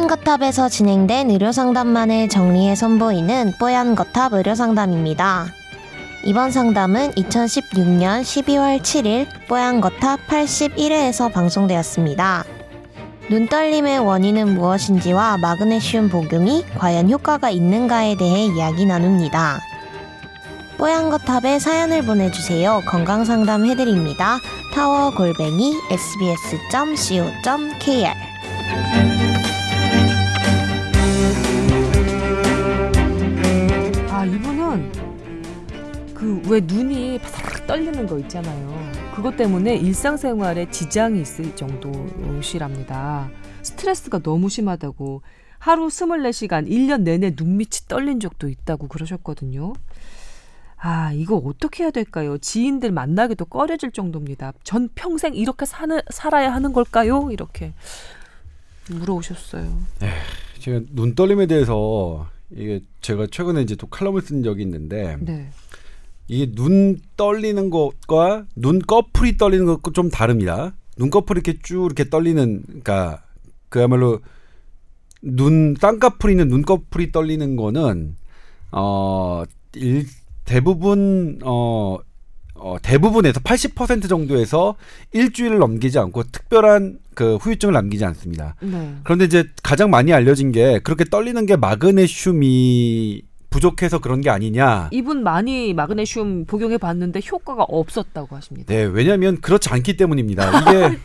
뽀얀거탑에서 진행된 의료상담만을 정리해 선보이는 뽀얀거탑 의료상담입니다. 이번 상담은 2016년 12월 7일 뽀얀거탑 81회에서 방송되었습니다. 눈떨림의 원인은 무엇인지와 마그네슘 복용이 과연 효과가 있는가에 대해 이야기 나눕니다. 뽀얀거탑에 사연을 보내주세요. 건강상담 해드립니다. 타워 골뱅이 sbs.co.kr 이분은 그 왜 눈이 바삭 떨리는 거 있잖아요. 그것 때문에 일상생활에 지장이 있을 정도시랍니다. 스트레스가 너무 심하다고 하루 24시간 1년 내내 눈밑이 떨린 적도 있다고 그러셨거든요. 아, 이거 어떻게 해야 될까요? 지인들 만나기도 꺼려질 정도입니다. 전 평생 이렇게 사는, 살아야 하는 걸까요? 이렇게 물어오셨어요. 제가 눈 떨림에 대해서 이게 제가 최근에 이제 또 칼럼을 쓴 적이 있는데 네. 이게 눈 떨리는 것과 눈 꺼풀이 떨리는 것과 좀 다릅니다. 눈 꺼풀이 이렇게 쭉 이렇게 떨리는 그러니까 그야말로 눈 쌍꺼풀 있는 눈 꺼풀이 떨리는 거는 어 일, 대부분 어, 어 대부분에서 80% 정도에서 일주일을 넘기지 않고 특별한 그 후유증을 남기지 않습니다. 네. 그런데 이제 가장 많이 알려진 게 그렇게 떨리는 게 마그네슘이 부족해서 그런 게 아니냐. 이분 많이 마그네슘 복용해 봤는데 효과가 없었다고 하십니다. 네, 왜냐하면 그렇지 않기 때문입니다. 이게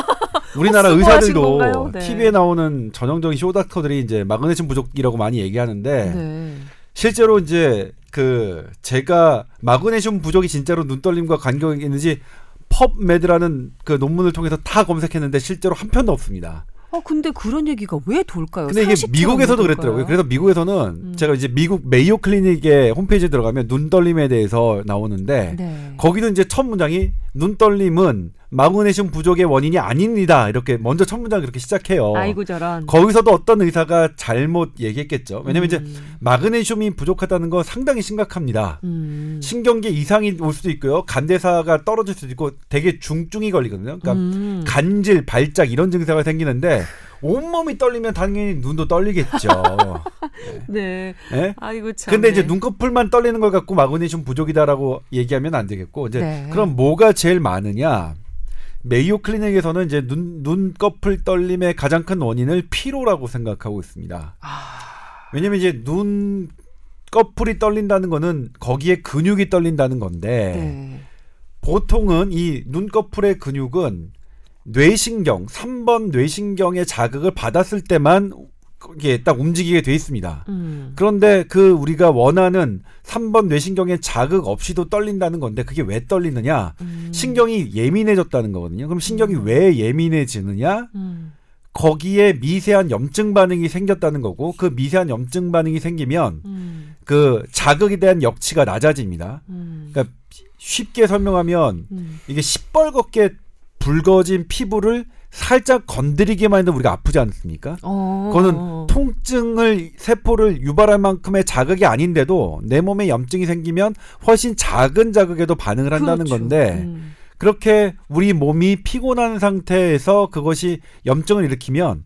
우리나라 의사들도? 네. TV에 나오는 전형적인 쇼닥터들이 이제 마그네슘 부족이라고 많이 얘기하는데 네. 실제로 이제 그 제가 마그네슘 부족이 진짜로 눈떨림과 관계가 있는지 펍메드라는 그 논문을 통해서 다 검색했는데 실제로 한 편도 없습니다. 어 근데 그런 얘기가 왜 돌까요? 근데 이게 미국에서도 왜 그랬더라고요. 그래서 미국에서는 음. 제가 이제 미국 메이오 클리닉의 홈페이지에 들어가면 눈떨림에 대해서 나오는데 네. 거기도 이제 첫 문장이 눈떨림은 마그네슘 부족의 원인이 아닙니다. 이렇게 먼저 첫 문장 그렇게 시작해요. 아이고 저런. 거기서도 어떤 의사가 잘못 얘기했겠죠. 왜냐면 이제 음. 마그네슘이 부족하다는 건 상당히 심각합니다. 음. 신경계 이상이 올 수도 있고요. 간대사가 떨어질 수도 있고 되게 중증이 걸리거든요. 그러니까 음. 간질, 발작 이런 증세가 생기는데 온몸이 떨리면 당연히 눈도 떨리겠죠. 네. 예? 아이고 참. 근데 네. 이제 눈꺼풀만 떨리는 걸 갖고 마그네슘 부족이다라고 얘기하면 안 되겠고 이제 네. 그럼 뭐가 제일 많으냐? 메이오 클리닉에서는 이제 눈 눈꺼풀 떨림의 가장 큰 원인을 피로라고 생각하고 있습니다. 아. 왜냐면 이제 눈 꺼풀이 떨린다는 거는 거기에 근육이 떨린다는 건데 네. 보통은 이 눈꺼풀의 근육은 뇌신경 3번 뇌신경의 자극을 받았을 때만 이게 딱 움직이게 돼 있습니다. 음. 그런데 그 우리가 원하는 3번 뇌신경의 자극 없이도 떨린다는 건데 그게 왜 떨리느냐? 음. 신경이 예민해졌다는 거거든요. 그럼 신경이 왜 예민해지느냐? 음. 거기에 미세한 염증 반응이 생겼다는 거고 그 미세한 염증 반응이 생기면 음. 그 자극에 대한 역치가 낮아집니다. 음. 그러니까 쉽게 설명하면 음. 이게 시뻘겋게 붉어진 피부를 살짝 건드리기만 해도 우리가 아프지 않습니까? 어. 그거는 통증을 세포를 유발할 만큼의 자극이 아닌데도 내 몸에 염증이 생기면 훨씬 작은 자극에도 반응을 한다는 그렇죠. 건데 음. 그렇게 우리 몸이 피곤한 상태에서 그것이 염증을 일으키면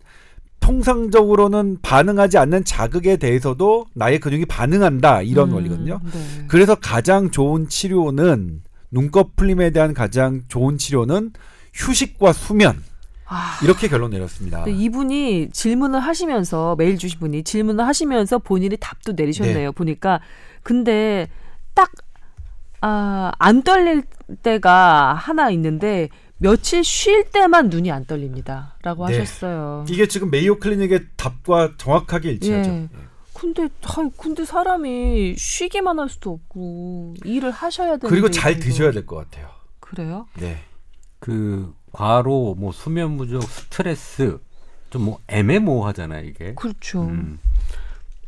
통상적으로는 반응하지 않는 자극에 대해서도 나의 근육이 반응한다 이런 음. 원리거든요. 네. 그래서 가장 좋은 치료는 눈꺼풀림에 대한 가장 좋은 치료는 휴식과 수면 아. 이렇게 결론 내렸습니다. 이분이 질문을 하시면서 메일 주신 분이 질문을 하시면서 본인이 답도 내리셨네요. 보니까 근데 딱 아, 안 떨릴 때가 하나 있는데 며칠 쉴 때만 눈이 안 떨립니다라고 네. 하셨어요. 이게 지금 메이오 클리닉의 답과 정확하게 일치하죠. 예. 근데 아, 근데 사람이 쉬기만 할 수도 없고 일을 하셔야 되는데 그리고 잘. 드셔야 될 것 같아요. 그래요? 네. 그 과로 뭐 수면 부족 스트레스 좀 뭐 애매모호하잖아요 이게. 그렇죠. 음.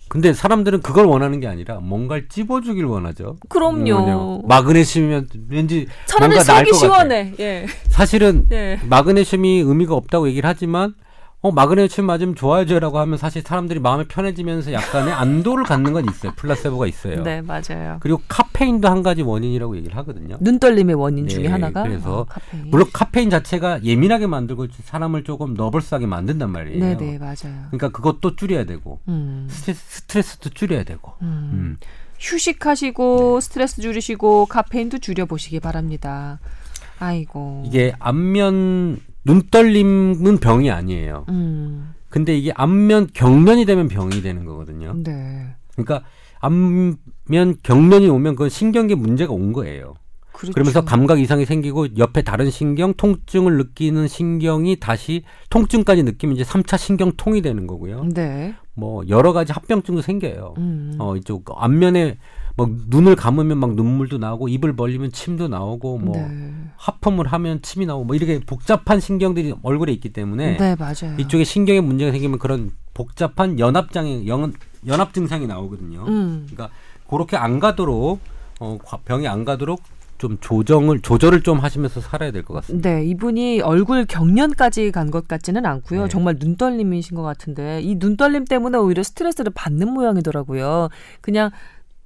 근데 사람들은 그걸 원하는 게 아니라 뭔가를 찝어주길 원하죠. 그럼요. 음, 마그네슘이면 왠지 차라리 뭔가 나을 것 같아. 시원해. 예. 사실은 예. 마그네슘이 의미가 없다고 얘기를 하지만 어 마그네슘 맞으면 좋아져라고 하면 사실 사람들이 마음이 편해지면서 약간의 안도를 갖는 건 있어요. 플라세보가 있어요. 네, 맞아요. 그리고 카페인도 한 가지 원인이라고 얘기를 하거든요. 눈 떨림의 원인 중에 네, 하나가 그래서 어, 카페인. 물론 카페인 자체가 예민하게 만들고 사람을 조금 nervous하게 만든단 말이에요. 네, 네, 맞아요. 그러니까 그것도 줄여야 되고 음. 스트레스, 스트레스도 줄여야 되고. 음. 음. 휴식하시고 스트레스 줄이시고 카페인도 줄여 보시기 바랍니다. 아이고. 이게 안면 눈떨림은 병이 아니에요. 음. 근데 이게 안면 경련이 되면 병이 되는 거거든요. 네. 그러니까 안면 경련이 오면 그건 신경계 문제가 온 거예요. 그렇죠. 그러면서 감각 이상이 생기고 옆에 다른 신경, 통증을 느끼는 신경이 다시 통증까지 느끼면 이제 3차 신경통이 되는 거고요. 네. 뭐 여러 가지 합병증도 생겨요. 음. 어 이쪽 안면에 막 눈을 감으면 막 눈물도 나오고 입을 벌리면 침도 나오고 뭐 네. 하품을 하면 침이 나오고 뭐 이렇게 복잡한 신경들이 얼굴에 있기 때문에 네, 맞아요. 이쪽에 신경에 문제가 생기면 그런 복잡한 연합 장애 연, 연합 증상이 나오거든요. 음. 그러니까 그렇게 안 가도록 어 과- 병이 안 가도록 좀 조정을 조절을 좀 하시면서 살아야 될 것 같습니다. 네, 이분이 얼굴 경련까지 간 것 같지는 않고요. 네. 정말 눈떨림이신 것 같은데 이 눈떨림 때문에 오히려 스트레스를 받는 모양이더라고요. 그냥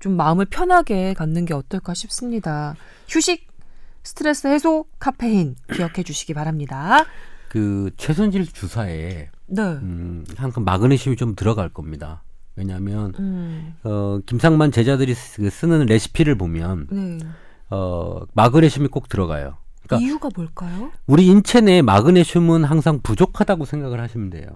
좀 마음을 편하게 갖는 게 어떨까 싶습니다. 휴식, 스트레스 해소, 카페인 기억해 주시기 바랍니다. 그 최순실 주사에 네. 음, 항상 마그네슘이 좀 들어갈 겁니다. 왜냐하면 음, 어, 김상만 제자들이 쓰- 쓰는 레시피를 보면 네. 어, 마그네슘이 꼭 들어가요. 그러니까 이유가 뭘까요? 우리 인체 내에 마그네슘은 항상 부족하다고 생각을 하시면 돼요.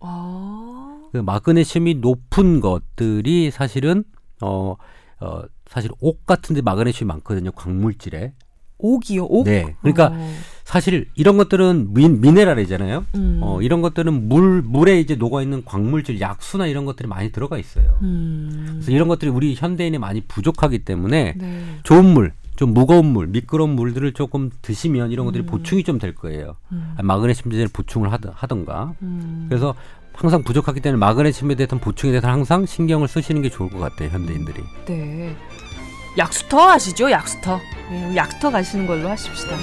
아, 그 마그네슘이 높은 것들이 사실은 어, 어 사실 옥 같은데 마그네슘이 많거든요. 광물질에. 옥이요, 옥. 네. 그러니까 어, 사실 이런 것들은 민, 미네랄이잖아요. 음, 어, 이런 것들은 물 물에 이제 녹아 있는 광물질, 약수나 이런 것들이 많이 들어가 있어요. 음, 그래서 이런 것들이 우리 현대인에 많이 부족하기 때문에 네. 좋은 물, 좀 무거운 물, 미끄러운 물들을 조금 드시면 이런 것들이 음. 보충이 좀 될 거예요. 음, 아, 마그네슘 제를 보충을 하던, 하던가. 음. 그래서 항상 부족하기 때문에 마그네슘에 대해서 보충에 대해서 항상 신경을 쓰시는 게 좋을 것 같아요, 현대인들이. 네. 약수터 아시죠? 약수터. 네, 약수터 가시는 걸로 하십시다.